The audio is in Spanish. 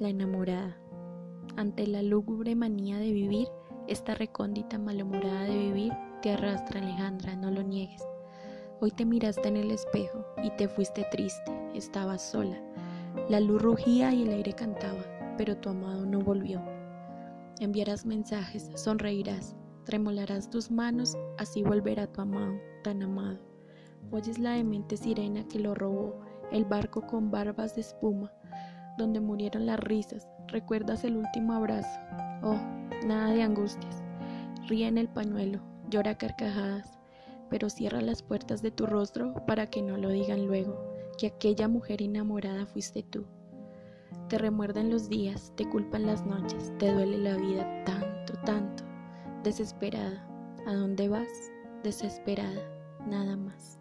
la enamorada. Ante la lúgubre manía de vivir, esta recóndita malhumorada de vivir te arrastra, Alejandra, no lo niegues. Hoy te miraste en el espejo y te fuiste triste, estabas sola. La luz rugía y el aire cantaba, pero tu amado no volvió. Enviarás mensajes, sonreirás, tremolarás tus manos, así volverá tu amado, tan amado. Oyes la demente sirena que lo robó, el barco con barbas de espuma, donde murieron las risas, recuerdas el último abrazo. Oh, nada de angustias. Ríe en el pañuelo, llora carcajadas, pero cierra las puertas de tu rostro para que no lo digan luego, que aquella mujer enamorada fuiste tú. Te remuerden los días, te culpan las noches, te duele la vida tanto, tanto. Desesperada, ¿a dónde vas? Desesperada, nada más.